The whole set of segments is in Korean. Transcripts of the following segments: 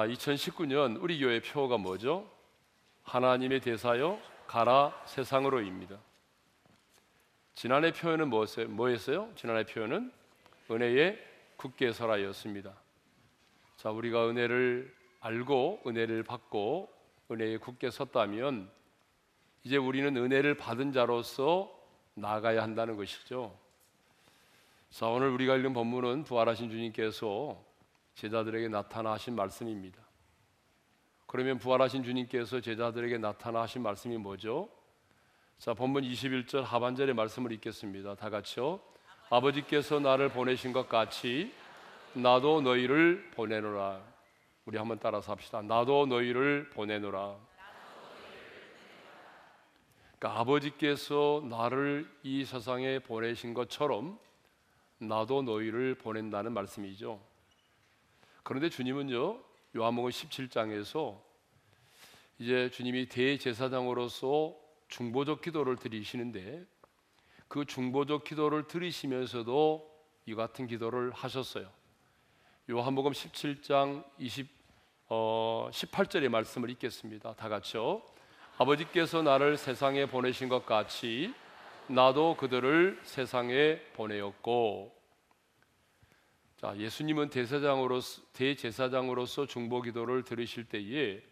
자, 2019년 우리 교회 표어가 뭐죠? 하나님의 대사여 가라 세상으로입니다. 지난해 표현은 뭐였어요? 지난해 표현은 은혜에 굳게 서라였습니다. 자, 우리가 은혜를 알고 은혜를 받고 은혜에 굳게 섰다면 이제 우리는 은혜를 받은 자로서 나가야 한다는 것이죠. 자, 오늘 우리가 읽은 본문은 부활하신 주님께서 제자들에게 나타나신 말씀입니다. 그러면 부활하신 주님께서 제자들에게 나타나신 말씀이 뭐죠? 자, 본문 21절 하반절의 말씀을 읽겠습니다. 다 같이요. 아버지께서 나를 보내신 것 같이 나도 너희를 보내노라. 우리 한번 따라서 합시다. 나도 너희를 보내노라. 그러니까 아버지께서 나를 이 세상에 보내신 것처럼 나도 너희를 보낸다는 말씀이죠. 그런데 주님은요. 요한복음 17장에서 이제 주님이 대제사장으로서 중보적 기도를 드리시는데 그 중보적 기도를 드리시면서도 이 같은 기도를 하셨어요. 요한복음 17장 20 어, 18절의 말씀을 읽겠습니다. 다 같이요. 아버지께서 나를 세상에 보내신 것 같이 나도 그들을 세상에 보내었고 자, 예수님은 대제사장으로서 대제사장으로서 중보 기도를 들으실 때에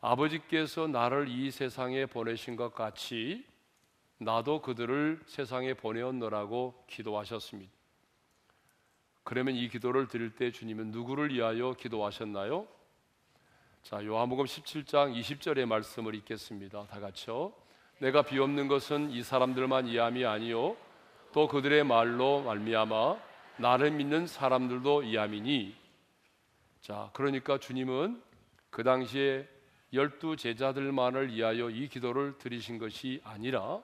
아버지께서 나를 이 세상에 보내신 것 같이 나도 그들을 세상에 보내었노라고 기도하셨습니다. 그러면 이 기도를 드릴 때 주님은 누구를 위하여 기도하셨나요? 자, 요한복음 17장 20절의 말씀을 읽겠습니다. 다 같이요. 내가 비옵는 것은 이 사람들만 이함이 아니요 또 그들의 말로 말미암아 나를 믿는 사람들도 이함이니 자, 그러니까 주님은 그 당시에 열두 제자들만을 위하여 이 기도를 드리신 것이 아니라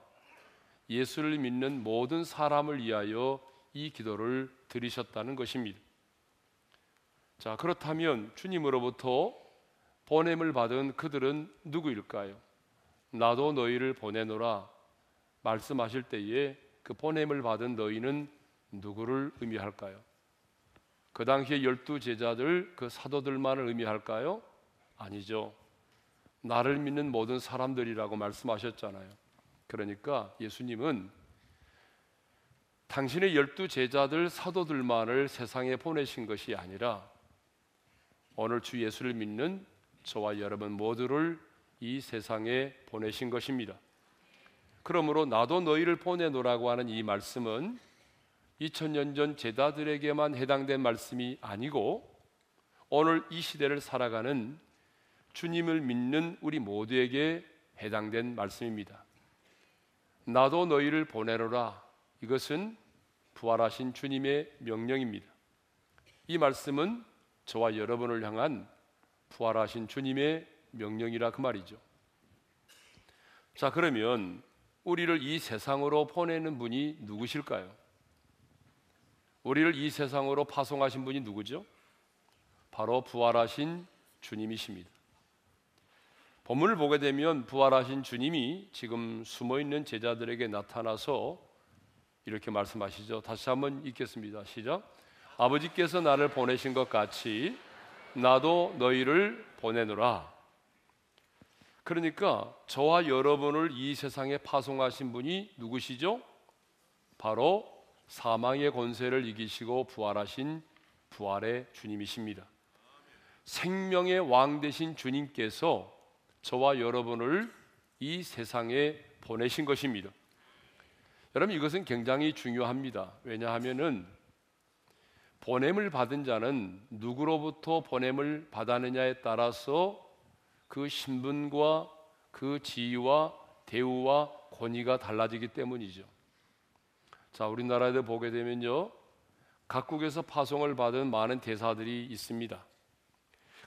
예수를 믿는 모든 사람을 위하여 이 기도를 드리셨다는 것입니다. 자, 그렇다면 주님으로부터 보냄을 받은 그들은 누구일까요? 나도 너희를 보내노라 말씀하실 때에 그 보냄을 받은 너희는 누구를 의미할까요? 그 당시에 열두 제자들 그 사도들만을 의미할까요? 아니죠. 나를 믿는 모든 사람들이라고 말씀하셨잖아요. 그러니까 예수님은 당신의 열두 제자들 사도들만을 세상에 보내신 것이 아니라 오늘 주 예수를 믿는 저와 여러분 모두를 이 세상에 보내신 것입니다. 그러므로 나도 너희를 보내노라고 하는 이 말씀은 2000년 전 제자들에게만 해당된 말씀이 아니고 오늘 이 시대를 살아가는 주님을 믿는 우리 모두에게 해당된 말씀입니다. 나도 너희를 보내노라. 이것은 부활하신 주님의 명령입니다. 이 말씀은 저와 여러분을 향한 부활하신 주님의 명령이라 그 말이죠. 자, 그러면 우리를 이 세상으로 보내는 분이 누구실까요? 우리를 이 세상으로 파송하신 분이 누구죠? 바로 부활하신 주님이십니다. 본문을 보게 되면 부활하신 주님이 지금 숨어 있는 제자들에게 나타나서 이렇게 말씀하시죠. 다시 한번 읽겠습니다. 시작. 아버지께서 나를 보내신 것 같이 나도 너희를 보내노라. 그러니까 저와 여러분을 이 세상에 파송하신 분이 누구시죠? 바로 사망의 권세를 이기시고 부활하신 부활의 주님이십니다. 생명의 왕 되신 주님께서 저와 여러분을 이 세상에 보내신 것입니다. 여러분 이것은 굉장히 중요합니다. 왜냐하면은 보냄을 받은 자는 누구로부터 보냄을 받았느냐에 따라서 그 신분과 그 지위와 대우와 권위가 달라지기 때문이죠. 자, 우리나라에도 보게 되면요. 각국에서 파송을 받은 많은 대사들이 있습니다.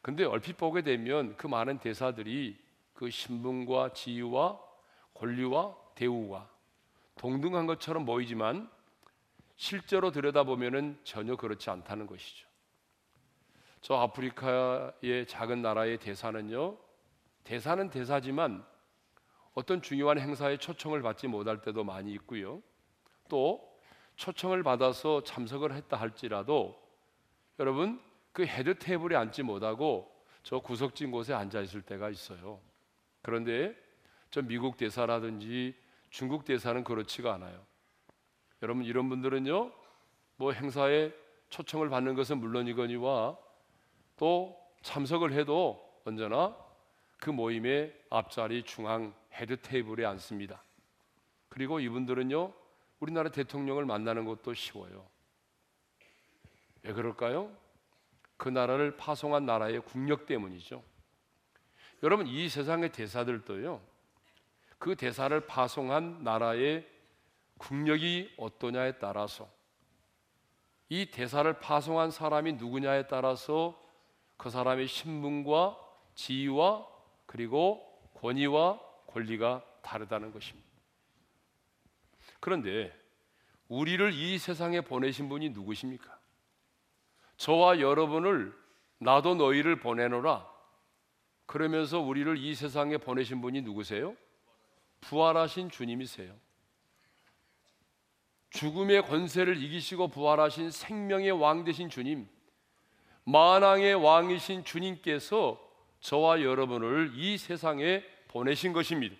근데 얼핏 보게 되면 그 많은 대사들이 그 신분과 지위와 권리와 대우와 동등한 것처럼 보이지만 실제로 들여다보면 전혀 그렇지 않다는 것이죠. 저 아프리카의 작은 나라의 대사는요, 대사는 대사지만 어떤 중요한 행사에 초청을 받지 못할 때도 많이 있고요. 또 초청을 받아서 참석을 했다 할지라도 여러분 그 head table에 앉지 못하고 저 구석진 곳에 앉아 있을 때가 있어요. 그런데 저 미국 대사라든지 중국 대사는 그렇지가 않아요. 여러분 이런 분들은요, 뭐 행사에 초청을 받는 것은 물론이거니와 또 참석을 해도 언제나 그 모임의 앞자리 중앙 head table에 앉습니다. 그리고 이분들은요, 우리나라 대통령을 만나는 것도 쉬워요. 왜 그럴까요? 그 나라를 파송한 나라의 국력 때문이죠. 여러분 이 세상의 대사들도요. 그 대사를 파송한 나라의 국력이 어떠냐에 따라서 이 대사를 파송한 사람이 누구냐에 따라서 그 사람의 신분과 지위와 그리고 권위와 권리가 다르다는 것입니다. 그런데 우리를 이 세상에 보내신 분이 누구십니까? 저와 여러분을 나도 너희를 보내노라. 그러면서 우리를 이 세상에 보내신 분이 누구세요? 부활하신 주님이세요. 죽음의 권세를 이기시고 부활하신 생명의 왕 되신 주님, 만왕의 왕이신 주님께서 저와 여러분을 이 세상에 보내신 것입니다.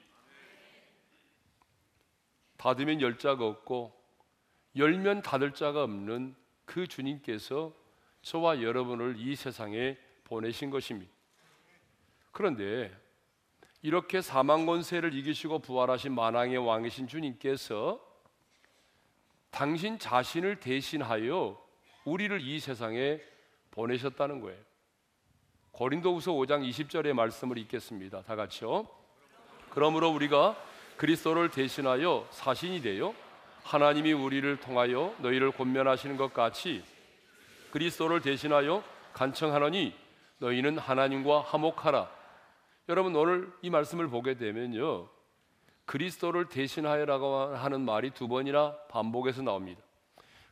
닫으면 열 자가 없고 열면 닫을 자가 없는 그 주님께서 저와 여러분을 이 세상에 보내신 것입니다. 그런데 이렇게 사망 권세를 이기시고 부활하신 만왕의 왕이신 주님께서 당신 자신을 대신하여 우리를 이 세상에 보내셨다는 거예요. 고린도후서 5장 20절의 말씀을 읽겠습니다. 다 같이요. 그러므로 우리가 그리스도를 대신하여 사신이 되어 하나님이 우리를 통하여 너희를 권면하시는 것 같이 그리스도를 대신하여 간청하노니 너희는 하나님과 화목하라. 여러분 오늘 이 말씀을 보게 되면요. 그리스도를 대신하여라고 하는 말이 두 번이나 반복해서 나옵니다.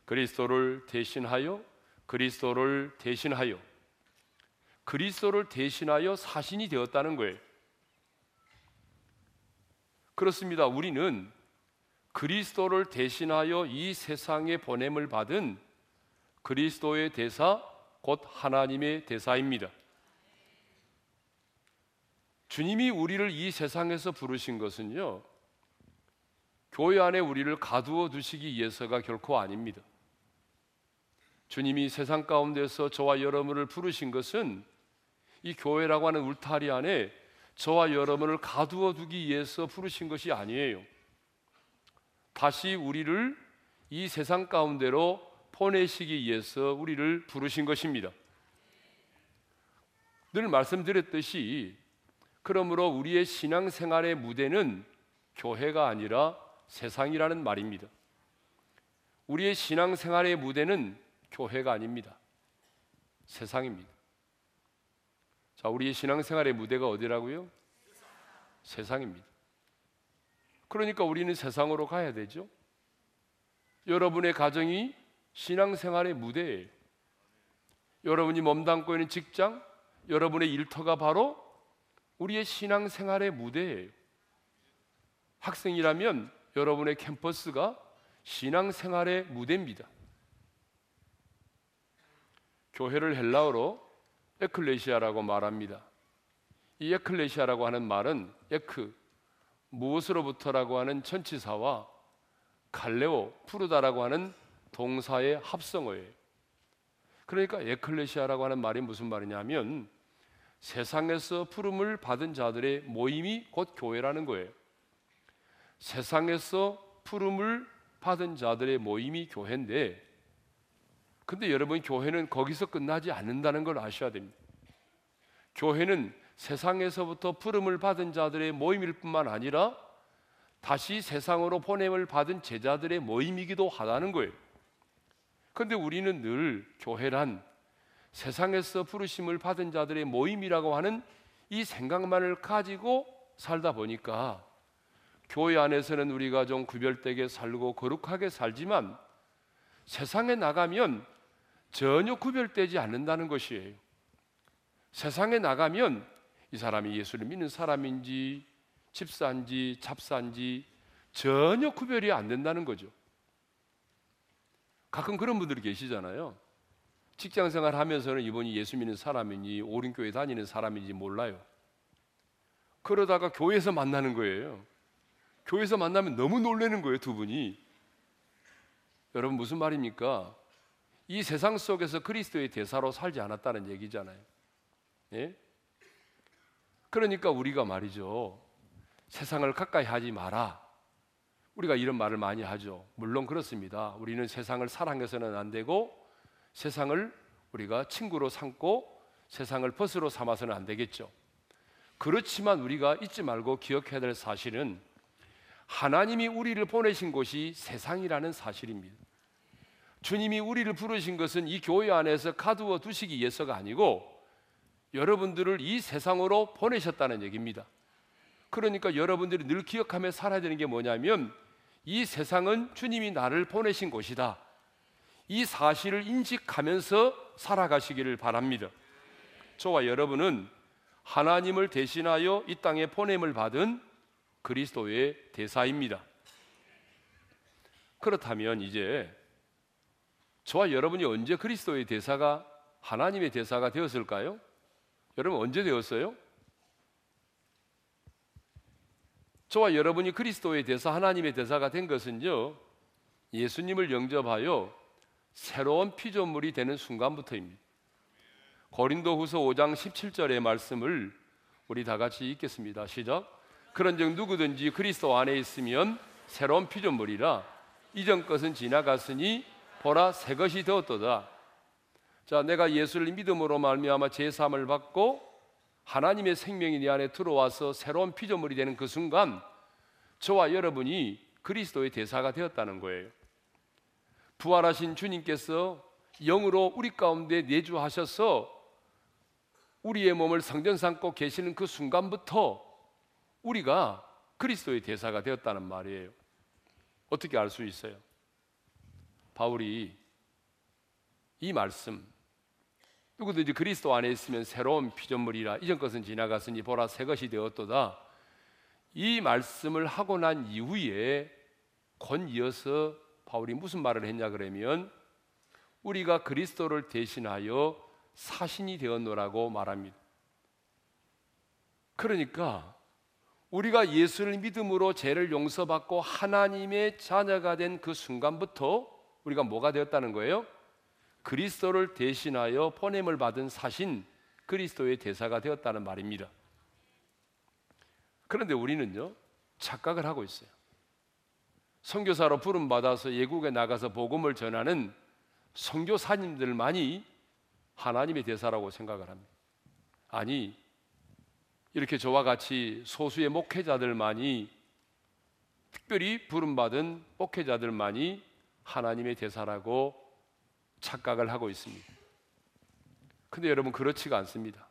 그리스도를 대신하여 그리스도를 대신하여 그리스도를 대신하여 사신이 되었다는 거예요. 그렇습니다. 우리는 그리스도를 대신하여 이 세상에 보냄을 받은 그리스도의 대사 곧 하나님의 대사입니다. 주님이 우리를 이 세상에서 부르신 것은요. 교회 안에 우리를 가두어 두시기 위해서가 결코 아닙니다. 주님이 세상 가운데서 저와 여러분을 부르신 것은 이 교회라고 하는 울타리 안에 저와 여러분을 가두어 두기 위해서 부르신 것이 아니에요. 다시 우리를 이 세상 가운데로 보내시기 위해서 우리를 부르신 것입니다. 늘 말씀드렸듯이 그러므로 우리의 신앙생활의 무대는 교회가 아니라 세상이라는 말입니다. 우리의 신앙생활의 무대는 교회가 아닙니다. 세상입니다. 자, 우리의 신앙생활의 무대가 어디라고요? 세상입니다. 그러니까 우리는 세상으로 가야 되죠. 여러분의 가정이 신앙생활의 무대예요. 여러분이 몸담고 있는 직장, 여러분의 일터가 바로 우리의 신앙생활의 무대예요. 학생이라면 여러분의 캠퍼스가 신앙생활의 무대입니다. 교회를 헬라어로 에클레시아라고 말합니다. 이 에클레시아라고 하는 말은 에크 무엇으로부터라고 하는 천치사와 갈레오 푸르다라고 하는 동사의 합성어예요. 그러니까 에클레시아라고 하는 말이 무슨 말이냐면 세상에서 푸름을 받은 자들의 모임이 곧 교회라는 거예요. 세상에서 푸름을 받은 자들의 모임이 교회인데 근데 여러분 교회는 거기서 끝나지 않는다는 걸 아셔야 됩니다. 교회는 세상에서부터 푸름을 받은 자들의 모임일 뿐만 아니라 다시 세상으로 보냄을 받은 제자들의 모임이기도 하다는 거예요. 그런데 우리는 늘 교회란 세상에서 부르심을 받은 자들의 모임이라고 하는 이 생각만을 가지고 살다 보니까 교회 안에서는 우리가 좀 구별되게 살고 거룩하게 살지만 세상에 나가면 전혀 구별되지 않는다는 것이에요. 세상에 나가면 이 사람이 예수를 믿는 사람인지 집사인지 잡사인지 전혀 구별이 안 된다는 거죠. 가끔 그런 분들이 계시잖아요. 직장 생활 하면서는 이분이 예수 믿는 사람인지 오른교회 다니는 사람인지 몰라요. 그러다가 교회에서 만나는 거예요. 교회에서 만나면 너무 놀라는 거예요, 두 분이. 여러분 무슨 말입니까? 이 세상 속에서 그리스도의 대사로 살지 않았다는 얘기잖아요. 예? 그러니까 우리가 말이죠. 세상을 가까이 하지 마라. 우리가 이런 말을 많이 하죠. 물론 그렇습니다. 우리는 세상을 사랑해서는 안 되고 세상을 우리가 친구로 삼고 세상을 벗으로 삼아서는 안 되겠죠. 그렇지만 우리가 잊지 말고 기억해야 될 사실은 하나님이 우리를 보내신 곳이 세상이라는 사실입니다. 주님이 우리를 부르신 것은 이 교회 안에서 가두어 두시기 위해서가 아니고 여러분들을 이 세상으로 보내셨다는 얘기입니다. 그러니까 여러분들이 늘 기억하며 살아야 되는 게 뭐냐면 이 세상은 주님이 나를 보내신 곳이다. 이 사실을 인식하면서 살아가시기를 바랍니다. 저와 여러분은 하나님을 대신하여 이 땅에 보냄을 받은 그리스도의 대사입니다. 그렇다면 이제 저와 여러분이 언제 그리스도의 대사가 하나님의 대사가 되었을까요? 여러분 언제 되었어요? 저와 여러분이 그리스도의 대사, 하나님의 대사가 된 것은요, 예수님을 영접하여 새로운 피조물이 되는 순간부터입니다. 고린도 후서 5장 17절의 말씀을 우리 다 같이 읽겠습니다. 시작. 그런 즉 누구든지 그리스도 안에 있으면 새로운 피조물이라 이전 것은 지나갔으니 보라 새 것이 되었도다. 자, 내가 예수를 믿음으로 말미암아 제 삶을 받고 하나님의 생명이 내 안에 들어와서 새로운 피조물이 되는 그 순간 저와 여러분이 그리스도의 대사가 되었다는 거예요. 부활하신 주님께서 영으로 우리 가운데 내주하셔서 우리의 몸을 성전 삼고 계시는 그 순간부터 우리가 그리스도의 대사가 되었다는 말이에요. 어떻게 알 수 있어요? 바울이 이 말씀 누구든지 그리스도 안에 있으면 새로운 피조물이라 이전 것은 지나갔으니 보라 새 것이 되었도다. 이 말씀을 하고 난 이후에 곧 이어서 바울이 무슨 말을 했냐 그러면 우리가 그리스도를 대신하여 사신이 되었노라고 말합니다. 그러니까 우리가 예수를 믿음으로 죄를 용서받고 하나님의 자녀가 된 그 순간부터 우리가 뭐가 되었다는 거예요? 그리스도를 대신하여 보냄을 받은 사신 그리스도의 대사가 되었다는 말입니다. 그런데 우리는요 착각을 하고 있어요. 선교사로 부름 받아서 예국에 나가서 복음을 전하는 선교사님들만이 하나님의 대사라고 생각을 합니다. 아니 이렇게 저와 같이 소수의 목회자들만이 특별히 부름받은 목회자들만이 하나님의 대사라고 착각을 하고 있습니다. 근데 여러분 그렇지가 않습니다.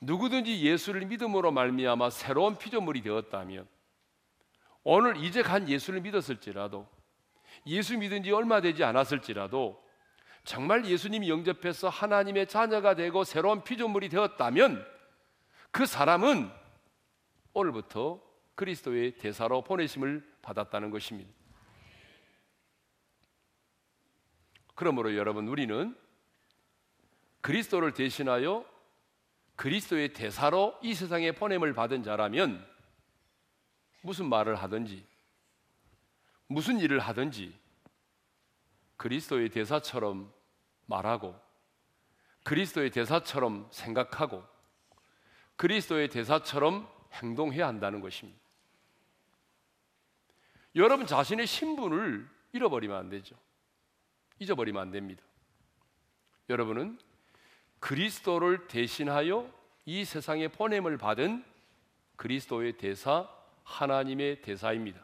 누구든지 예수를 믿음으로 말미암아 새로운 피조물이 되었다면 오늘 이제 간 예수를 믿었을지라도 예수 믿은 지 얼마 되지 않았을지라도 정말 예수님이 영접해서 하나님의 자녀가 되고 새로운 피조물이 되었다면 그 사람은 오늘부터 그리스도의 대사로 보내심을 받았다는 것입니다. 그러므로 여러분 우리는 그리스도를 대신하여 그리스도의 대사로 이 세상에 보냄을 받은 자라면 무슨 말을 하든지 무슨 일을 하든지 그리스도의 대사처럼 말하고 그리스도의 대사처럼 생각하고 그리스도의 대사처럼 행동해야 한다는 것입니다. 여러분 자신의 신분을 잃어버리면 안 되죠. 잊어버리면 안 됩니다. 여러분은 그리스도를 대신하여 이 세상에 보냄을 받은 그리스도의 대사, 하나님의 대사입니다.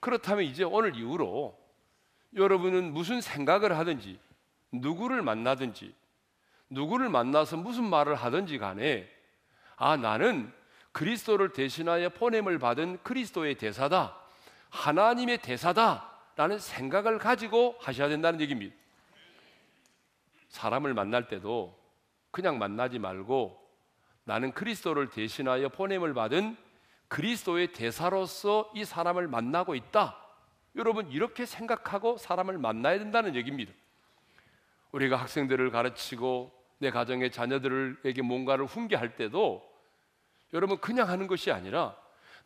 그렇다면 이제 오늘 이후로 여러분은 무슨 생각을 하든지 누구를 만나든지 누구를 만나서 무슨 말을 하든지 간에 아 나는 그리스도를 대신하여 보냄을 받은 그리스도의 대사다. 하나님의 대사다 라는 생각을 가지고 하셔야 된다는 얘기입니다. 사람을 만날 때도 그냥 만나지 말고 나는 그리스도를 대신하여 보냄을 받은 그리스도의 대사로서 이 사람을 만나고 있다. 여러분 이렇게 생각하고 사람을 만나야 된다는 얘기입니다. 우리가 학생들을 가르치고 내 가정의 자녀들에게 뭔가를 훈계할 때도 여러분 그냥 하는 것이 아니라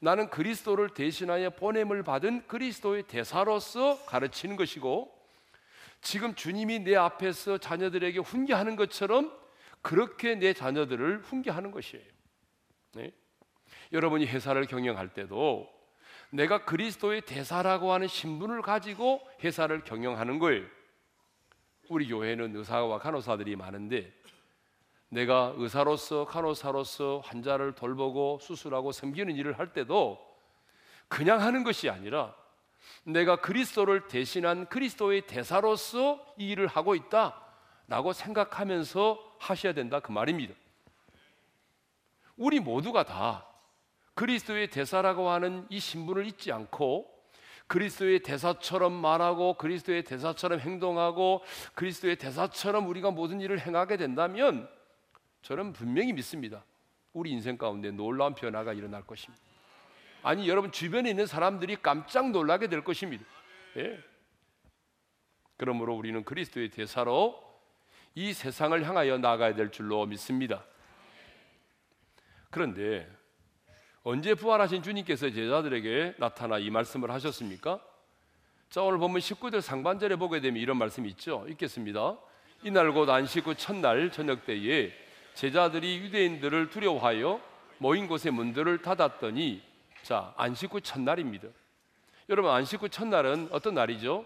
나는 그리스도를 대신하여 보냄을 받은 그리스도의 대사로서 가르치는 것이고 지금 주님이 내 앞에서 자녀들에게 훈계하는 것처럼 그렇게 내 자녀들을 훈계하는 것이에요. 네? 여러분이 회사를 경영할 때도 내가 그리스도의 대사라고 하는 신분을 가지고 회사를 경영하는 거예요. 우리 교회는 의사와 간호사들이 많은데 내가 의사로서 간호사로서 환자를 돌보고 수술하고 섬기는 일을 할 때도 그냥 하는 것이 아니라 내가 그리스도를 대신한 그리스도의 대사로서 이 일을 하고 있다라고 생각하면서 하셔야 된다 그 말입니다. 우리 모두가 다 그리스도의 대사라고 하는 이 신분을 잊지 않고 그리스도의 대사처럼 말하고 그리스도의 대사처럼 행동하고 그리스도의 대사처럼 우리가 모든 일을 행하게 된다면 저는 분명히 믿습니다. 우리 인생 가운데 놀라운 변화가 일어날 것입니다. 아니 여러분 주변에 있는 사람들이 깜짝 놀라게 될 것입니다. 예. 그러므로 우리는 그리스도의 대사로 이 세상을 향하여 나가야 될 줄로 믿습니다. 그런데 언제 부활하신 주님께서 제자들에게 나타나 이 말씀을 하셨습니까? 자, 오늘 보면 19절 상반절에 보게 되면 이런 말씀이 있죠. 읽겠습니다. 이날 곧 안식 후 첫날 저녁 때에 제자들이 유대인들을 두려워하여 모인 곳의 문들을 닫았더니 자, 안식 후 첫날입니다. 여러분, 안식 후 첫날은 어떤 날이죠?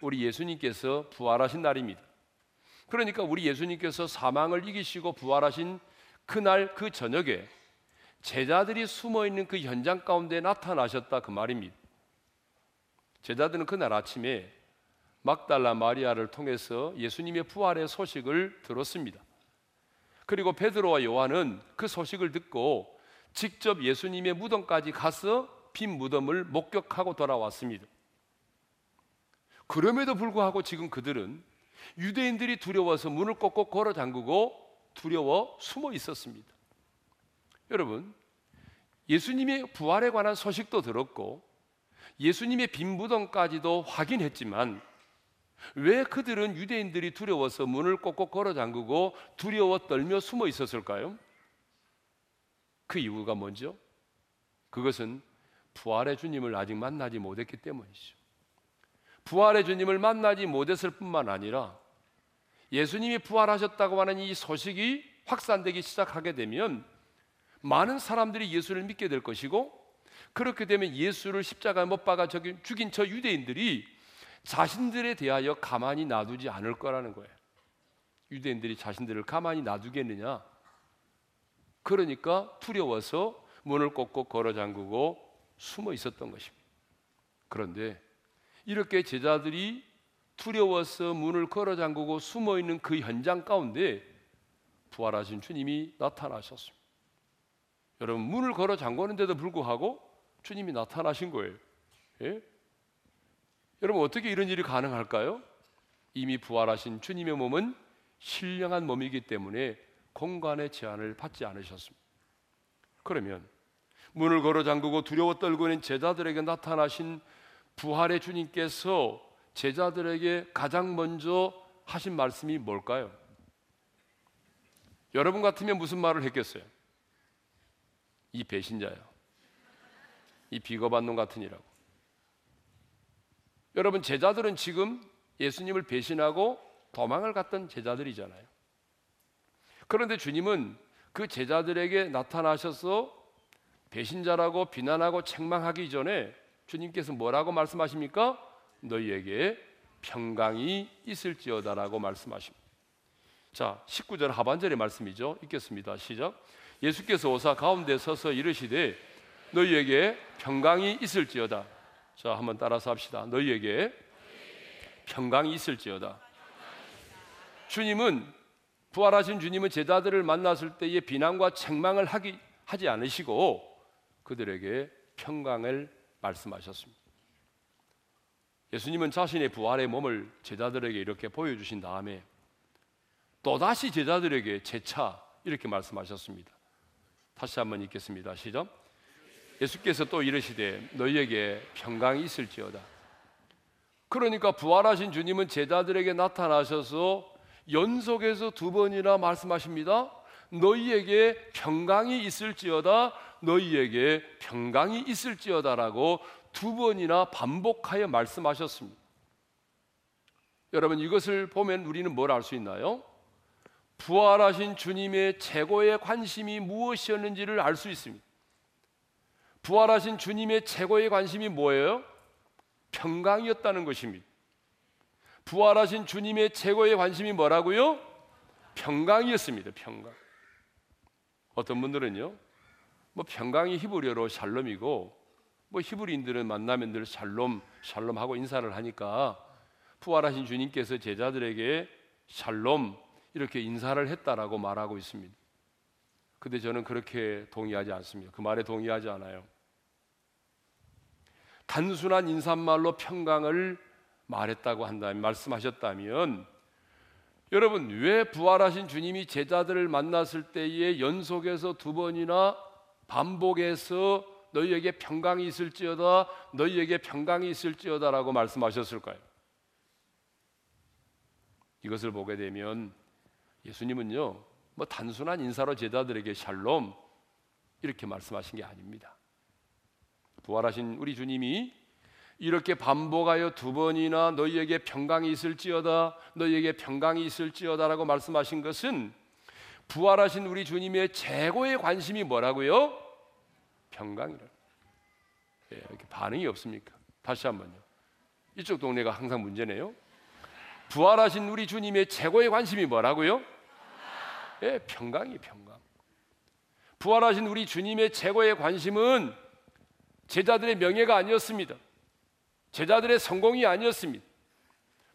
우리 예수님께서 부활하신 날입니다. 그러니까 우리 예수님께서 사망을 이기시고 부활하신 그날 그 저녁에 제자들이 숨어 있는 그 현장 가운데 나타나셨다 그 말입니다. 제자들은 그날 아침에 막달라 마리아를 통해서 예수님의 부활의 소식을 들었습니다. 그리고 베드로와 요한은 그 소식을 듣고 직접 예수님의 무덤까지 가서 빈 무덤을 목격하고 돌아왔습니다. 그럼에도 불구하고 지금 그들은 유대인들이 두려워서 문을 꼭꼭 걸어 잠그고 두려워 숨어 있었습니다. 여러분, 예수님의 부활에 관한 소식도 들었고 예수님의 빈 무덤까지도 확인했지만 왜 그들은 유대인들이 두려워서 문을 꼭꼭 걸어 잠그고 두려워 떨며 숨어 있었을까요? 그 이유가 뭔죠? 그것은 부활의 주님을 아직 만나지 못했기 때문이죠. 부활의 주님을 만나지 못했을 뿐만 아니라 예수님이 부활하셨다고 하는 이 소식이 확산되기 시작하게 되면 많은 사람들이 예수를 믿게 될 것이고 그렇게 되면 예수를 십자가에 못 박아 죽인 저 유대인들이 자신들에 대하여 가만히 놔두지 않을 거라는 거예요. 유대인들이 자신들을 가만히 놔두겠느냐? 그러니까 두려워서 문을 꼭꼭 걸어 잠그고 숨어 있었던 것입니다. 그런데 이렇게 제자들이 두려워서 문을 걸어 잠그고 숨어 있는 그 현장 가운데 부활하신 주님이 나타나셨습니다. 여러분 문을 걸어 잠그는데도 불구하고 주님이 나타나신 거예요. 예? 여러분 어떻게 이런 일이 가능할까요? 이미 부활하신 주님의 몸은 신령한 몸이기 때문에 공간의 제한을 받지 않으셨습니다. 그러면 문을 걸어 잠그고 두려워 떨고 있는 제자들에게 나타나신 부활의 주님께서 제자들에게 가장 먼저 하신 말씀이 뭘까요? 여러분 같으면 무슨 말을 했겠어요? 이 배신자야. 이 비겁한 놈 같은 이라고. 여러분 제자들은 지금 예수님을 배신하고 도망을 갔던 제자들이잖아요. 그런데 주님은 그 제자들에게 나타나셔서 배신자라고 비난하고 책망하기 전에 주님께서 뭐라고 말씀하십니까? 너희에게 평강이 있을지어다라고 말씀하십니다. 자, 19절 하반절의 말씀이죠. 읽겠습니다. 시작. 예수께서 오사 가운데 서서 이르시되 너희에게 평강이 있을지어다. 자, 한번 따라서 합시다. 너희에게 평강이 있을지어다. 주님은 부활하신 주님은 제자들을 만났을 때에 비난과 책망을 하기 하지 않으시고 그들에게 평강을 말씀하셨습니다. 예수님은 자신의 부활의 몸을 제자들에게 이렇게 보여주신 다음에 또다시 제자들에게 재차 이렇게 말씀하셨습니다. 다시 한번 읽겠습니다. 시작. 예수께서 또 이르시되 너희에게 평강이 있을지어다. 그러니까 부활하신 주님은 제자들에게 나타나셔서 연속해서 두 번이나 말씀하십니다. 너희에게 평강이 있을지어다 너희에게 평강이 있을지어다라고 두 번이나 반복하여 말씀하셨습니다. 여러분 이것을 보면 우리는 뭘 알 수 있나요? 부활하신 주님의 최고의 관심이 무엇이었는지를 알 수 있습니다. 부활하신 주님의 최고의 관심이 뭐예요? 평강이었다는 것입니다. 부활하신 주님의 최고의 관심이 뭐라고요? 평강이었습니다. 평강. 어떤 분들은요, 뭐 평강이 히브리어로 샬롬이고, 뭐 히브리인들은 만나면 늘 샬롬, 샬롬 하고 인사를 하니까 부활하신 주님께서 제자들에게 샬롬 이렇게 인사를 했다라고 말하고 있습니다. 근데 저는 그렇게 동의하지 않습니다. 그 말에 동의하지 않아요. 단순한 인사말로 평강을 말했다고 한다면 말씀하셨다면 여러분 왜 부활하신 주님이 제자들을 만났을 때에 연속해서 두 번이나 반복해서 너희에게 평강이 있을지어다 너희에게 평강이 있을지어다라고 말씀하셨을까요? 이것을 보게 되면 예수님은요 뭐 단순한 인사로 제자들에게 샬롬 이렇게 말씀하신 게 아닙니다. 부활하신 우리 주님이 이렇게 반복하여 두 번이나 너희에게 평강이 있을지어다 너희에게 평강이 있을지어다라고 말씀하신 것은 부활하신 우리 주님의 최고의 관심이 뭐라고요? 평강이라. 예, 이렇게 반응이 없습니까? 다시 한번요. 이쪽 동네가 항상 문제네요. 부활하신 우리 주님의 최고의 관심이 뭐라고요? 예, 평강이 평강. 부활하신 우리 주님의 최고의 관심은 제자들의 명예가 아니었습니다. 제자들의 성공이 아니었습니다.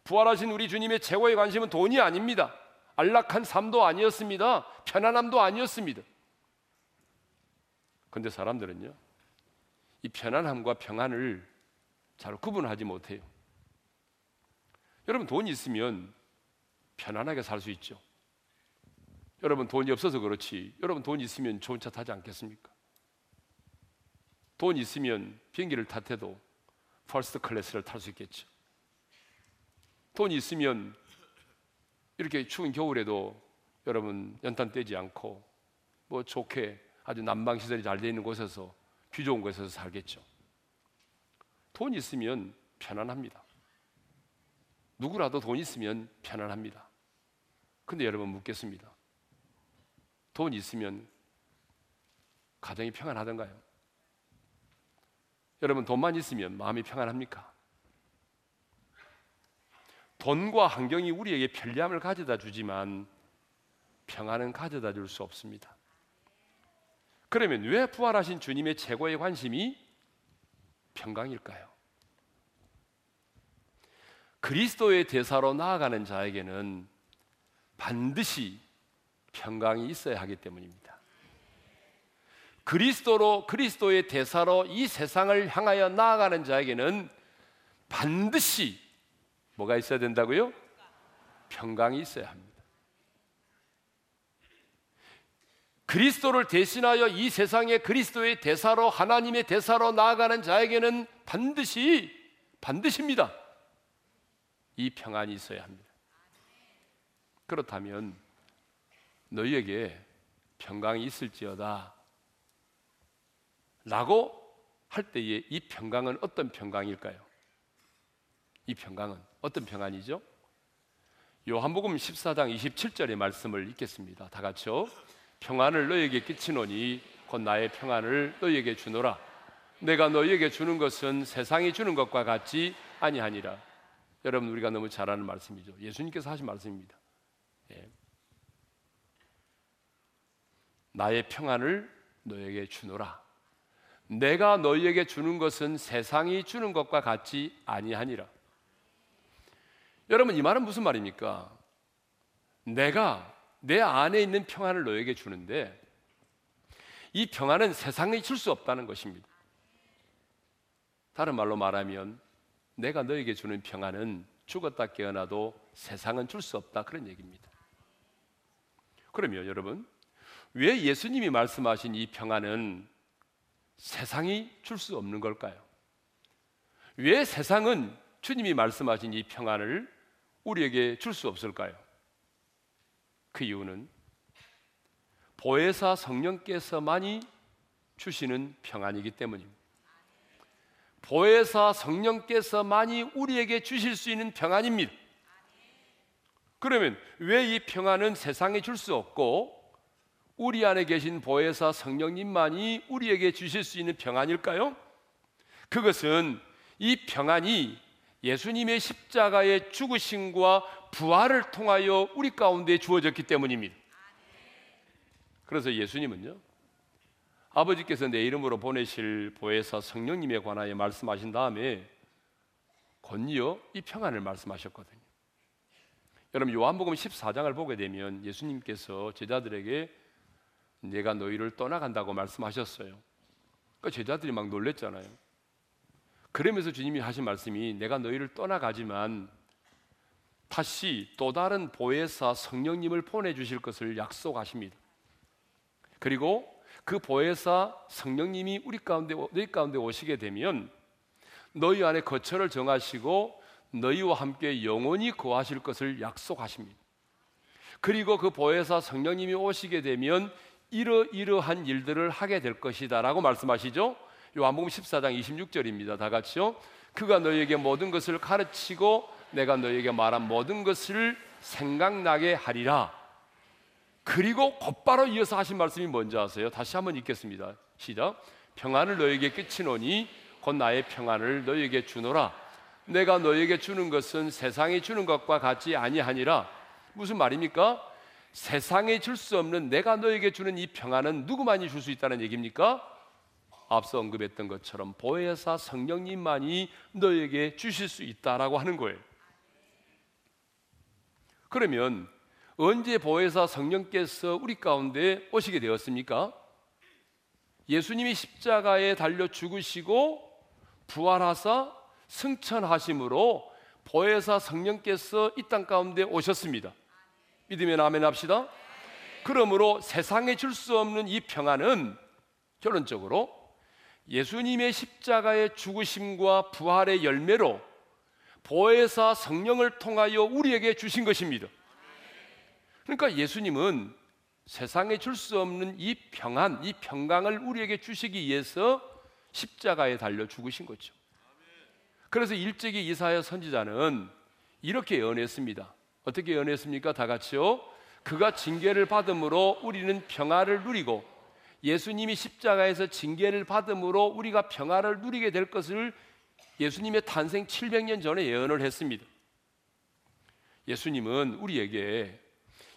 부활하신 우리 주님의 최고의 관심은 돈이 아닙니다. 안락한 삶도 아니었습니다. 편안함도 아니었습니다. 근데 사람들은요, 이 편안함과 평안을 잘 구분하지 못해요. 여러분, 돈이 있으면 편안하게 살 수 있죠. 여러분, 돈이 없어서 그렇지. 여러분, 돈이 있으면 좋은 차 타지 않겠습니까? 돈 있으면 비행기를 타도 first class를 탈 수 있겠죠. 돈이 있으면 이렇게 추운 겨울에도 여러분 연탄 떼지 않고 뭐 좋게 아주 난방 시설이 잘 되어 있는 곳에서 view 좋은 곳에서 살겠죠. 돈 있으면 편안합니다. 누구라도 돈 있으면 편안합니다. 근데 여러분 묻겠습니다. 돈 있으면 가정이 평안하던가요? 여러분 돈만 있으면 마음이 평안합니까? 돈과 환경이 우리에게 편리함을 가져다 주지만 평안은 가져다 줄 수 없습니다. 그러면 왜 부활하신 주님의 최고의 관심이 평강일까요? 그리스도의 대사로 나아가는 자에게는 반드시 평강이 있어야 하기 때문입니다. 그리스도로 그리스도의 대사로 이 세상을 향하여 나아가는 자에게는 반드시 뭐가 있어야 된다고요? 평강이 있어야 합니다. 그리스도를 대신하여 이 세상에 그리스도의 대사로 하나님의 대사로 나아가는 자에게는 반드시 반드시입니다. 이 평안이 있어야 합니다. 그렇다면 너희에게 평강이 있을지어다 라고 할 때에 이 평강은 어떤 평강일까요? 이 평강은 어떤 평안이죠? 요한복음 14장 27절의 말씀을 읽겠습니다. 다 같이요. 평안을 너에게 끼치노니 곧 나의 평안을 너에게 주노라. 내가 너에게 주는 것은 세상이 주는 것과 같지 아니하니라. 여러분 우리가 너무 잘 아는 말씀이죠. 예수님께서 하신 말씀입니다. 예. 나의 평안을 너에게 주노라. 내가 너희에게 주는 것은 세상이 주는 것과 같지 아니하니라. 여러분 이 말은 무슨 말입니까? 내가 내 안에 있는 평안을 너에게 주는데 이 평안은 세상이 줄 수 없다는 것입니다. 다른 말로 말하면 내가 너에게 주는 평안은 죽었다 깨어나도 세상은 줄 수 없다 그런 얘기입니다. 그러면 여러분 왜 예수님이 말씀하신 이 평안은 세상이 줄 수 없는 걸까요? 왜 세상은 주님이 말씀하신 이 평안을 우리에게 줄 수 없을까요? 그 이유는 보혜사 성령께서만이 주시는 평안이기 때문입니다. 보혜사 성령께서만이 우리에게 주실 수 있는 평안입니다. 그러면 왜 이 평안은 세상에 줄 수 없고 우리 안에 계신 보혜사 성령님만이 우리에게 주실 수 있는 평안일까요? 그것은 이 평안이 예수님의 십자가의 죽으심과 부활을 통하여 우리 가운데 주어졌기 때문입니다. 그래서 예수님은요, 아버지께서 내 이름으로 보내실 보혜사 성령님에 관하여 말씀하신 다음에 곧이어 이 평안을 말씀하셨거든요. 여러분 요한복음 14장을 보게 되면 예수님께서 제자들에게 내가 너희를 떠나간다고 말씀하셨어요. 그러니까 제자들이 막 놀랬잖아요. 그러면서 주님이 하신 말씀이 내가 너희를 떠나가지만 다시 또 다른 보혜사 성령님을 보내 주실 것을 약속하십니다. 그리고 그 보혜사 성령님이 우리 가운데 너희 가운데 오시게 되면 너희 안에 거처를 정하시고 너희와 함께 영원히 거하실 것을 약속하십니다. 그리고 그 보혜사 성령님이 오시게 되면 이러이러한 일들을 하게 될 것이다라고 말씀하시죠. 요한복음 14장 26절입니다. 다 같이요. 그가 너희에게 모든 것을 가르치고 내가 너희에게 말한 모든 것을 생각나게 하리라. 그리고 곧바로 이어서 하신 말씀이 뭔지 아세요? 다시 한번 읽겠습니다. 시작. 평안을 너에게 끼치노니 곧 나의 평안을 너에게 주노라. 내가 너에게 주는 것은 세상이 주는 것과 같지 아니하니라. 무슨 말입니까? 세상에 줄 수 없는 내가 너에게 주는 이 평안은 누구만이 줄 수 있다는 얘기입니까? 앞서 언급했던 것처럼 보혜사 성령님만이 너에게 주실 수 있다라고 하는 거예요. 그러면 언제 보혜사 성령께서 우리 가운데 오시게 되었습니까? 예수님이 십자가에 달려 죽으시고 부활하사 승천하심으로 보혜사 성령께서 이 땅 가운데 오셨습니다. 믿으면 아멘 합시다. 그러므로 세상에 줄 수 없는 이 평안은 결론적으로 예수님의 십자가의 죽으심과 부활의 열매로 보혜사 성령을 통하여 우리에게 주신 것입니다. 그러니까 예수님은 세상에 줄 수 없는 이 평안, 이 평강을 우리에게 주시기 위해서 십자가에 달려 죽으신 거죠. 그래서 일찍이 이사야 선지자는 이렇게 연했습니다. 어떻게 연했습니까? 다 같이요. 그가 징계를 받음으로 우리는 평화를 누리고 예수님이 십자가에서 징계를 받음으로 우리가 평화를 누리게 될 것을 예수님의 탄생 700년 전에 예언을 했습니다. 예수님은 우리에게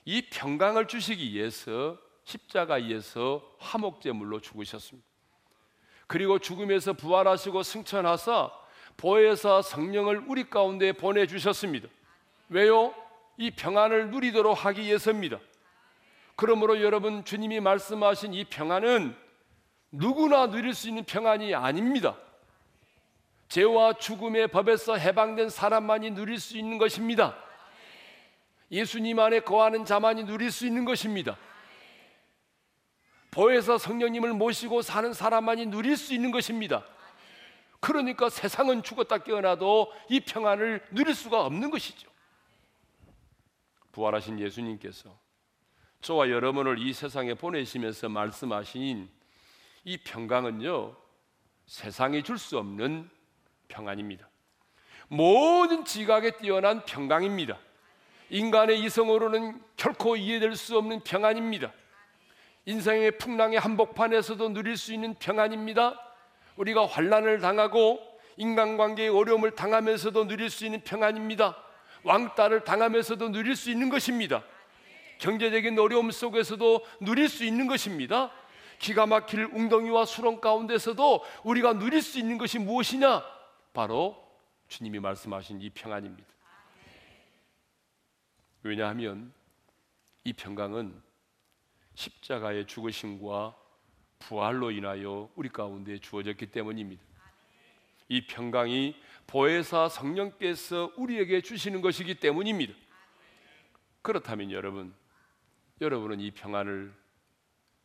이 평강을 주시기 위해서 십자가에서 화목제물로 죽으셨습니다. 그리고 죽음에서 부활하시고 승천하사 보혜사 성령을 우리 가운데 보내 주셨습니다. 왜요? 이 평안을 누리도록 하기 위해서입니다. 그러므로 여러분 주님이 말씀하신 이 평안은 누구나 누릴 수 있는 평안이 아닙니다. 죄와 죽음의 법에서 해방된 사람만이 누릴 수 있는 것입니다. 예수님 안에 거하는 자만이 누릴 수 있는 것입니다. 보혜사 성령님을 모시고 사는 사람만이 누릴 수 있는 것입니다. 그러니까 세상은 죽었다 깨어나도 이 평안을 누릴 수가 없는 것이죠. 부활하신 예수님께서 저와 여러분을 이 세상에 보내시면서 말씀하신 이 평강은요, 세상이 줄 수 없는 평안입니다. 모든 지각에 뛰어난 평강입니다. 인간의 이성으로는 결코 이해될 수 없는 평안입니다. 인생의 풍랑의 한복판에서도 누릴 수 있는 평안입니다. 우리가 환란을 당하고 인간관계의 어려움을 당하면서도 누릴 수 있는 평안입니다. 왕따를 당하면서도 누릴 수 있는 것입니다. 경제적인 어려움 속에서도 누릴 수 있는 것입니다. 기가 막힐 웅덩이와 수렁 가운데서도 우리가 누릴 수 있는 것이 무엇이냐? 바로 주님이 말씀하신 이 평안입니다. 왜냐하면 이 평강은 십자가의 죽으심과 부활로 인하여 우리 가운데 주어졌기 때문입니다. 이 평강이 보혜사 성령께서 우리에게 주시는 것이기 때문입니다. 그렇다면 여러분, 여러분은 이 평안을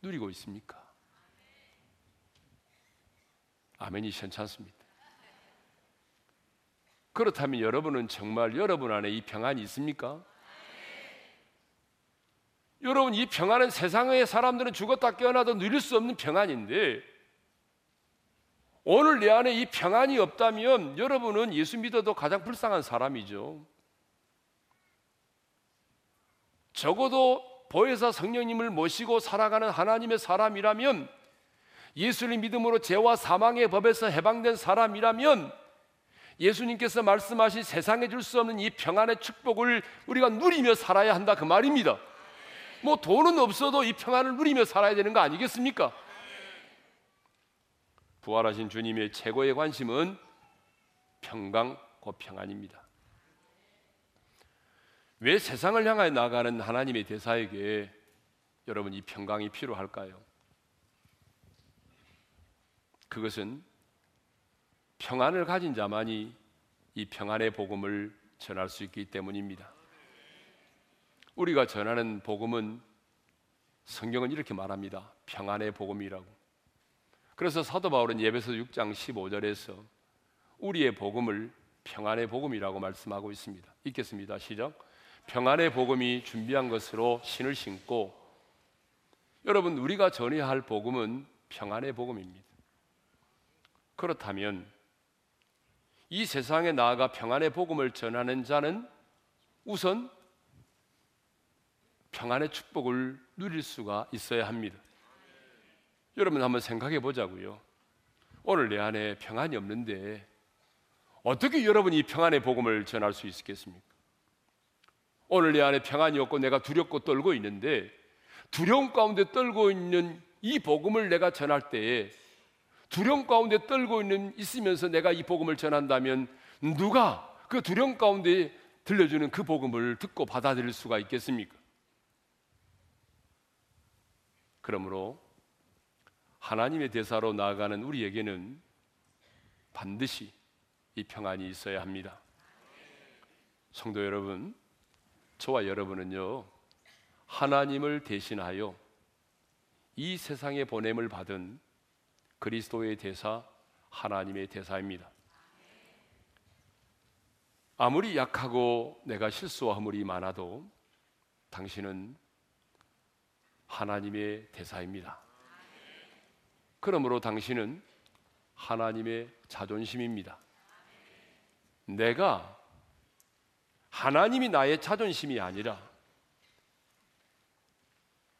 누리고 있습니까? 아멘이 괜찮습니다. 그렇다면 여러분은 정말 여러분 안에 이 평안이 있습니까? 여러분 이 평안은 세상의 사람들은 죽었다 깨어나도 누릴 수 없는 평안인데 오늘 내 안에 이 평안이 없다면 여러분은 예수 믿어도 가장 불쌍한 사람이죠. 적어도 보혜사 성령님을 모시고 살아가는 하나님의 사람이라면 예수를 믿음으로 죄와 사망의 법에서 해방된 사람이라면 예수님께서 말씀하신 세상에 줄 수 없는 이 평안의 축복을 우리가 누리며 살아야 한다 그 말입니다. 뭐 돈은 없어도 이 평안을 누리며 살아야 되는 거 아니겠습니까? 부활하신 주님의 최고의 관심은 평강 곧 평안입니다. 왜 세상을 향하여 나가는 하나님의 대사에게 여러분 이 평강이 필요할까요? 그것은 평안을 가진 자만이 이 평안의 복음을 전할 수 있기 때문입니다. 우리가 전하는 복음은 성경은 이렇게 말합니다. 평안의 복음이라고. 그래서 사도 바울은 예배서 6장 15절에서 우리의 복음을 평안의 복음이라고 말씀하고 있습니다. 읽겠습니다. 시작. 평안의 복음이 준비한 것으로 신을 신고 여러분 우리가 전해야 할 복음은 평안의 복음입니다. 그렇다면 이 세상에 나아가 평안의 복음을 전하는 자는 우선 평안의 축복을 누릴 수가 있어야 합니다. 여러분 한번 생각해 보자고요. 오늘 내 안에 평안이 없는데 어떻게 여러분이 평안의 복음을 전할 수 있겠습니까? 오늘 내 안에 평안이 없고 내가 두렵고 떨고 있는데 두려움 가운데 떨고 있는 이 복음을 내가 전할 때에 두려움 가운데 떨고 있는 있으면서 내가 이 복음을 전한다면 누가 그 두려움 가운데 들려주는 그 복음을 듣고 받아들일 수가 있겠습니까? 그러므로 하나님의 대사로 나아가는 우리에게는 반드시 이 평안이 있어야 합니다. 성도 여러분, 저와 여러분은요, 하나님을 대신하여 이 세상에 보냄을 받은 그리스도의 대사, 하나님의 대사입니다. 아무리 약하고 내가 실수와 허물이 많아도 당신은 하나님의 대사입니다. 그러므로 당신은 하나님의 자존심입니다. 내가 하나님이 나의 자존심이 아니라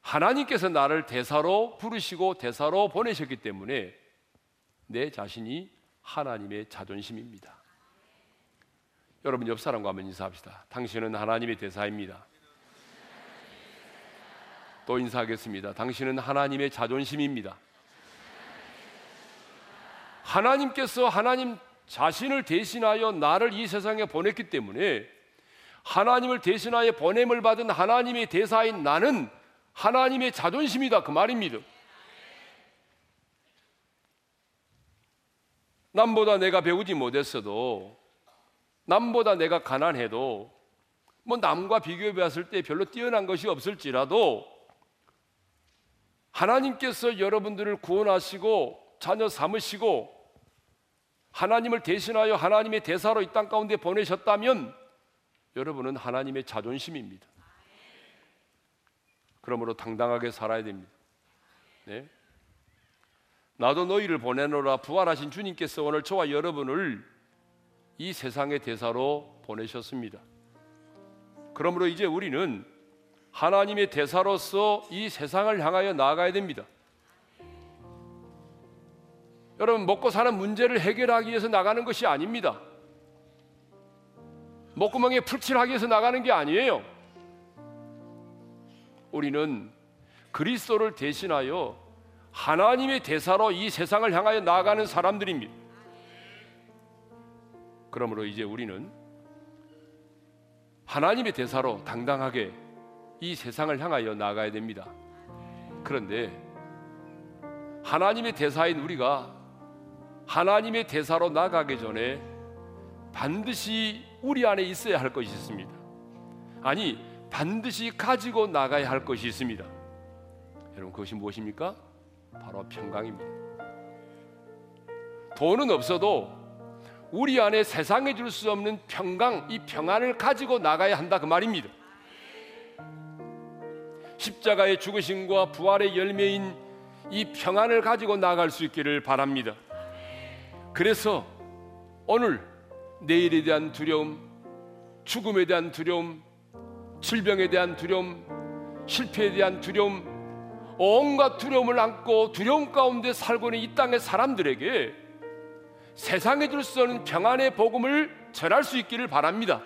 하나님께서 나를 대사로 부르시고 대사로 보내셨기 때문에 내 자신이 하나님의 자존심입니다. 여러분 옆 사람과 한번 인사합시다. 당신은 하나님의 대사입니다. 또 인사하겠습니다. 당신은 하나님의 자존심입니다. 하나님께서 하나님 자신을 대신하여 나를 이 세상에 보냈기 때문에 하나님을 대신하여 보냄을 받은 하나님의 대사인 나는 하나님의 자존심이다 그 말입니다. 남보다 내가 배우지 못했어도 남보다 내가 가난해도 뭐 남과 비교해 봤을 때 별로 뛰어난 것이 없을지라도 하나님께서 여러분들을 구원하시고 자녀 삼으시고 하나님을 대신하여 하나님의 대사로 이 땅 가운데 보내셨다면 여러분은 하나님의 자존심입니다. 그러므로 당당하게 살아야 됩니다. 네? 나도 너희를 보내노라 부활하신 주님께서 오늘 저와 여러분을 이 세상의 대사로 보내셨습니다. 그러므로 이제 우리는 하나님의 대사로서 이 세상을 향하여 나아가야 됩니다. 여러분 먹고 사는 문제를 해결하기 위해서 나가는 것이 아닙니다. 목구멍에 풀칠하기 위해서 나가는 게 아니에요. 우리는 그리스도를 대신하여 하나님의 대사로 이 세상을 향하여 나아가는 사람들입니다. 그러므로 이제 우리는 하나님의 대사로 당당하게 이 세상을 향하여 나아가야 됩니다. 그런데 하나님의 대사인 우리가 하나님의 대사로 나가기 전에 반드시 우리 안에 있어야 할 것이 있습니다. 아니, 반드시 가지고 나가야 할 것이 있습니다. 여러분, 그것이 무엇입니까? 바로 평강입니다. 돈은 없어도 우리 안에 세상에 줄 수 없는 평강, 이 평안을 가지고 나가야 한다 그 말입니다. 십자가의 죽으심과 부활의 열매인 이 평안을 가지고 나아갈 수 있기를 바랍니다. 그래서 오늘 내일에 대한 두려움, 죽음에 대한 두려움, 질병에 대한 두려움, 실패에 대한 두려움, 온갖 두려움을 안고 두려움 가운데 살고 있는 이 땅의 사람들에게 세상에 줄 수 없는 평안의 복음을 전할 수 있기를 바랍니다.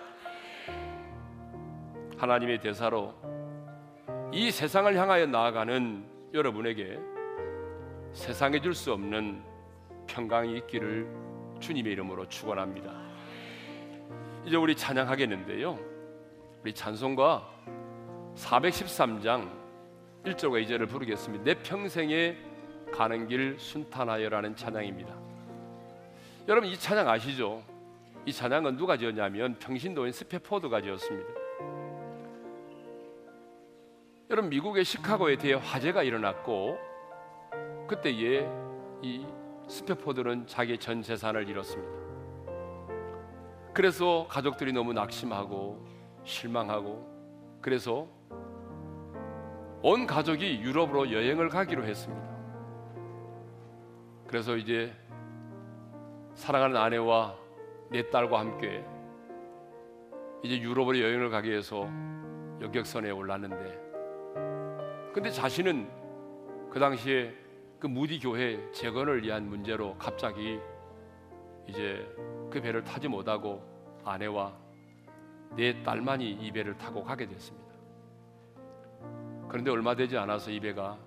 하나님의 대사로 이 세상을 향하여 나아가는 여러분에게 세상에 줄 수 없는 평강이 있기를 주님의 이름으로 축원합니다. 이제 우리 찬양하겠는데요. 우리 찬송가 413장 1절과 2절을 부르겠습니다. 내 평생에 가는 길 순탄하여라는 찬양입니다. 여러분 이 찬양 아시죠? 이 찬양은 누가 지었냐면 평신도인 스페포드가 지었습니다. 여러분 미국의 시카고에 대해 화재가 일어났고 그때에 이 스페포드는 자기 전 재산을 잃었습니다. 그래서 가족들이 너무 낙심하고 실망하고 그래서 온 가족이 유럽으로 여행을 가기로 했습니다. 그래서 이제 사랑하는 아내와 내 딸과 함께 이제 유럽으로 여행을 가기 위해서 여객선에 올랐는데 근데 자신은 그 당시에 그 무디 교회 재건을 위한 문제로 갑자기 이제 그 배를 타지 못하고 아내와 내 딸만이 이 배를 타고 가게 됐습니다. 그런데 얼마 되지 않아서 이 배가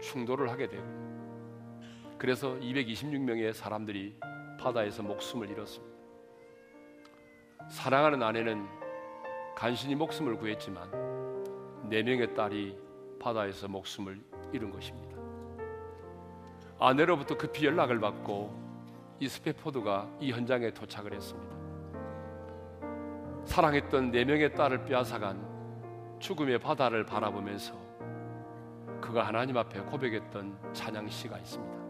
충돌을 하게 되고 그래서 226명의 사람들이 바다에서 목숨을 잃었습니다. 사랑하는 아내는 간신히 목숨을 구했지만 네 명의 딸이 바다에서 목숨을 잃은 것입니다. 아내로부터 급히 연락을 받고 이 스페포드가 이 현장에 도착을 했습니다. 사랑했던 네 명의 딸을 빼앗아간 죽음의 바다를 바라보면서 그가 하나님 앞에 고백했던 찬양 시가 있습니다.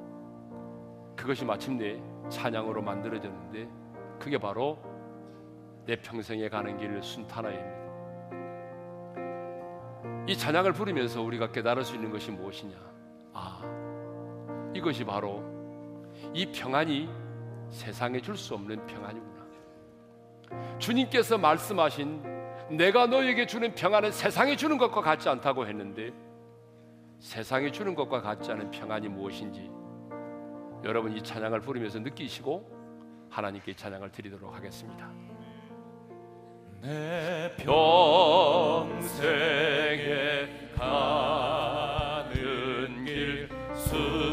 그것이 마침내 찬양으로 만들어졌는데 그게 바로 내 평생에 가는 길 순탄하입니다. 이 찬양을 부르면서 우리가 깨달을 수 있는 것이 무엇이냐? 아, 이것이 바로 이 평안이 세상에 줄 수 없는 평안이구나. 주님께서 말씀하신 내가 너에게 주는 평안은 세상에 주는 것과 같지 않다고 했는데 세상에 주는 것과 같지 않은 평안이 무엇인지 여러분 이 찬양을 부르면서 느끼시고 하나님께 찬양을 드리도록 하겠습니다. 내 평생에 가는 길순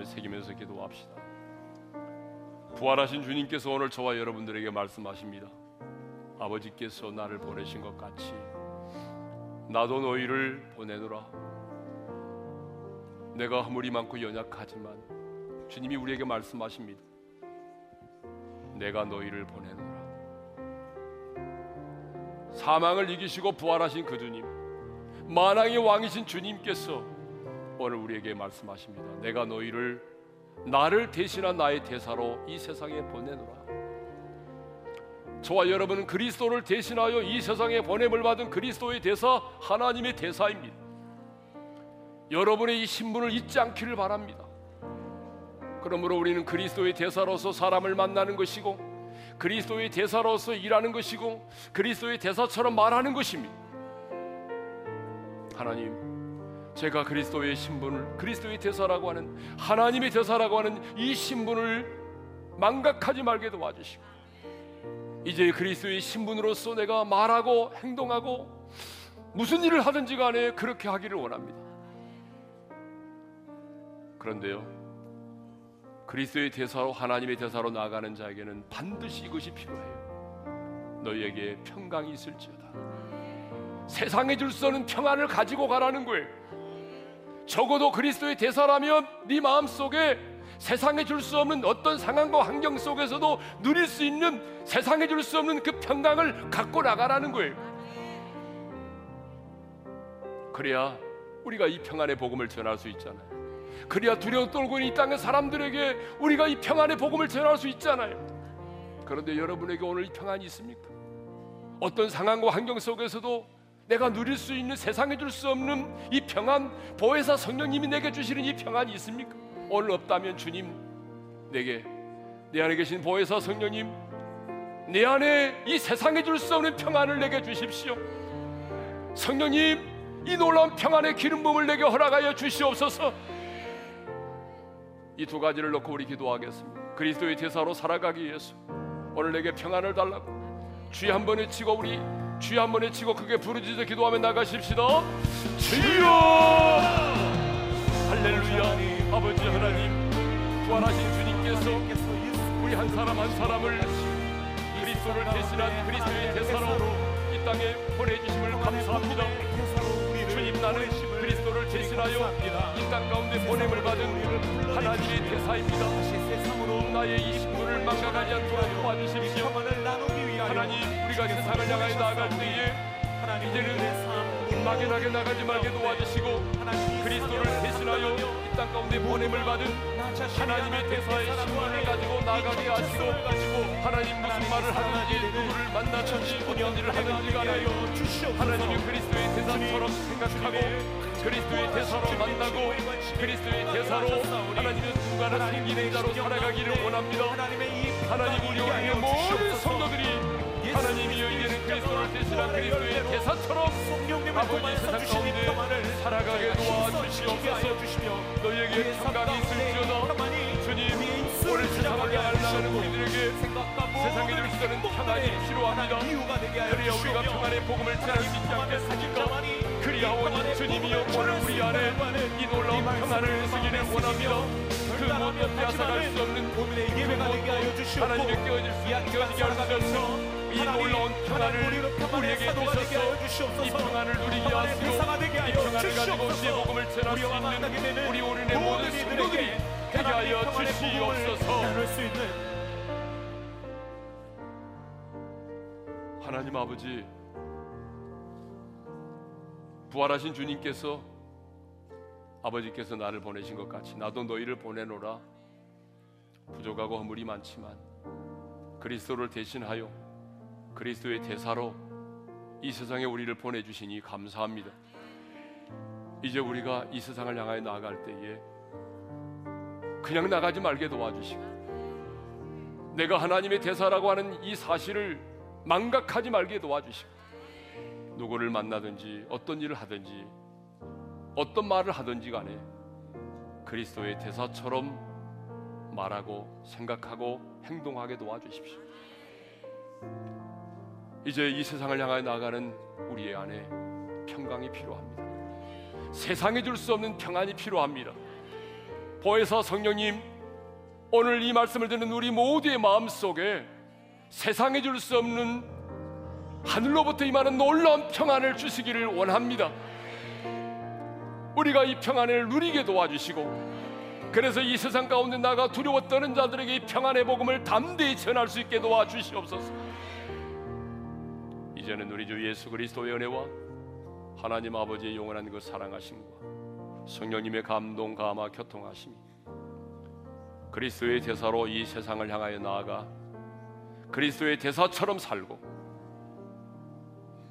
마음에 새기면서 기도합시다. 부활하신 주님께서 오늘 저와 여러분들에게 말씀하십니다. 아버지께서 나를 보내신 것 같이 나도 너희를 보내노라. 내가 허물이 많고 연약하지만 주님이 우리에게 말씀하십니다. 내가 너희를 보내노라. 사망을 이기시고 부활하신 그 주님, 만왕의 왕이신 주님께서 오늘 우리에게 말씀하십니다. 내가 너희를 나를 대신한 나의 대사로 이 세상에 보내노라. 저와 여러분은 그리스도를 대신하여 이 세상에 보냄을 받은 그리스도의 대사 하나님의 대사입니다. 여러분의 이 신분을 잊지 않기를 바랍니다. 그러므로 우리는 그리스도의 대사로서 사람을 만나는 것이고 그리스도의 대사로서 일하는 것이고 그리스도의 대사처럼 말하는 것입니다. 하나님, 제가 그리스도의 신분을 그리스도의 대사라고 하는 하나님의 대사라고 하는 이 신분을 망각하지 말게 도와주시고 이제 그리스도의 신분으로서 내가 말하고 행동하고 무슨 일을 하든지 간에 그렇게 하기를 원합니다. 그런데요. 그리스도의 대사로 하나님의 대사로 나가는 자에게는 반드시 이것이 필요해요. 너희에게 평강이 있을지어다. 세상에 줄 수 없는 평안을 가지고 가라는 거예요. 적어도 그리스도의 대사라면 네 마음 속에 세상에 줄 수 없는 어떤 상황과 환경 속에서도 누릴 수 있는 세상에 줄 수 없는 그 평강을 갖고 나가라는 거예요. 그래야 우리가 이 평안의 복음을 전할 수 있잖아요. 그래야 두려워 떨고 있는 이 땅의 사람들에게 우리가 이 평안의 복음을 전할 수 있잖아요. 그런데 여러분에게 오늘 이 평안이 있습니까? 어떤 상황과 환경 속에서도 내가 누릴 수 있는 세상에 줄 수 없는 이 평안, 보혜사 성령님이 내게 주시는 이 평안이 있습니까? 오늘 없다면 주님 내게 내 안에 계신 보혜사 성령님 내 안에 이 세상에 줄 수 없는 평안을 내게 주십시오. 성령님 이 놀라운 평안의 기름 부음을 내게 허락하여 주시옵소서. 이 두 가지를 놓고 우리 기도하겠습니다. 그리스도의 대사로 살아가기 위해서 오늘 내게 평안을 달라고 주여 한 번에 치고 우리 주여 한 번에 치고 크게 부르짖어 기도하며 나가십시다. 주여 할렐루야 아버지 하나님 부활하신 주님께서 우리 한 사람 한 사람을 그리스도를 대신한 그리스도의 대사로 이 땅에 보내주심을 감사합니다. 주님 나는 그리스도를 대신하여 이 땅 가운데 보냄을 받은 하나님의 대사입니다. 나의 이 신분을 망각하지 않도록 도와주십시오. 하나님 우리가 세상을 향하여 나아갈 때에 이제는 막연하게 나가지 말게 도와주시고 그리스도를 대신하여 이 땅 가운데 보냄을 받은 하나님의 대사의 신분을 가지고 나가게 하시고 하나님 무슨 말을 하든지 누구를 만나든지 어떤 일을 하든지 간에 하나님이 그리스도의 대사처럼 생각하고 그리스도의 대사로 만나고 그리스도의 대사로 하나님의 누가나 생기는 자로 살아가기를 원합니다. 하나님 우리 오늘의 모든 성도들이 하나님이여 이제는 그리스도를 대신한 그리스도의 대사처럼 아버지 세상 가운데 살아가게 도와주시옵소서. 너희에게 평강이 있을지어다. 주님 오늘 세상을 향하는 우리들에게 세상에 있는 평안이 필요합니다. 그래야 우리가 평안의 복음을 전할 수 있지 않겠습니까? 그리하오니 주님이여 오늘 우리 안에 이 놀라운 평안을 쓰기를 원합니다. 그 무엇도 빼앗아갈 수 없는 그 무엇도 하나님의 깨어질 수 깨어지게 수 없는 이 놀라운 평안을 우리에게 주셔서. 이 평안을 누리게 하시고 이 평안을 가지고 우리의 복음을 전할 수 있는 우리 오늘의 모든 성도들이 되게 하여 주시옵소서. 하나님 아버지 부활하신 주님께서 아버지께서 나를 보내신 것 같이 나도 너희를 보내노라. 부족하고 허물이 많지만 그리스도를 대신하여 그리스도의 대사로 이 세상에 우리를 보내주시니 감사합니다. 이제 우리가 이 세상을 향하여 나아갈 때에 그냥 나가지 말게 도와주시고 내가 하나님의 대사라고 하는 이 사실을 망각하지 말게 도와주시고 누구를 만나든지 어떤 일을 하든지 어떤 말을 하든지 간에 그리스도의 대사처럼 말하고 생각하고 행동하게 도와주십시오. 이제 이 세상을 향하여 나가는 우리의 안에 평강이 필요합니다. 세상에 줄수 없는 평안이 필요합니다. 보혜사 성령님 오늘 이 말씀을 듣는 우리 모두의 마음 속에 세상에 줄수 없는 하늘로부터 임하는 놀라운 평안을 주시기를 원합니다. 우리가 이 평안을 누리게 도와주시고 그래서 이 세상 가운데 나가 두려워 떠는 자들에게 이 평안의 복음을 담대히 전할 수 있게 도와주시옵소서. 이제는 우리 주 예수 그리스도의 은혜와 하나님 아버지의 영원한 그 사랑하심과 성령님의 감동 감화 교통하심이 그리스도의 대사로 이 세상을 향하여 나아가 그리스도의 대사처럼 살고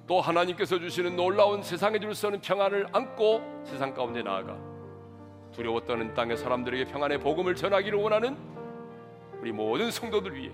또 하나님께서 주시는 놀라운 세상에 줄 수 없는 평안을 안고 세상 가운데 나아가 떠는 땅의 사람들에게 평안의 복음을 전하기를 원하는 우리 모든 성도들 위해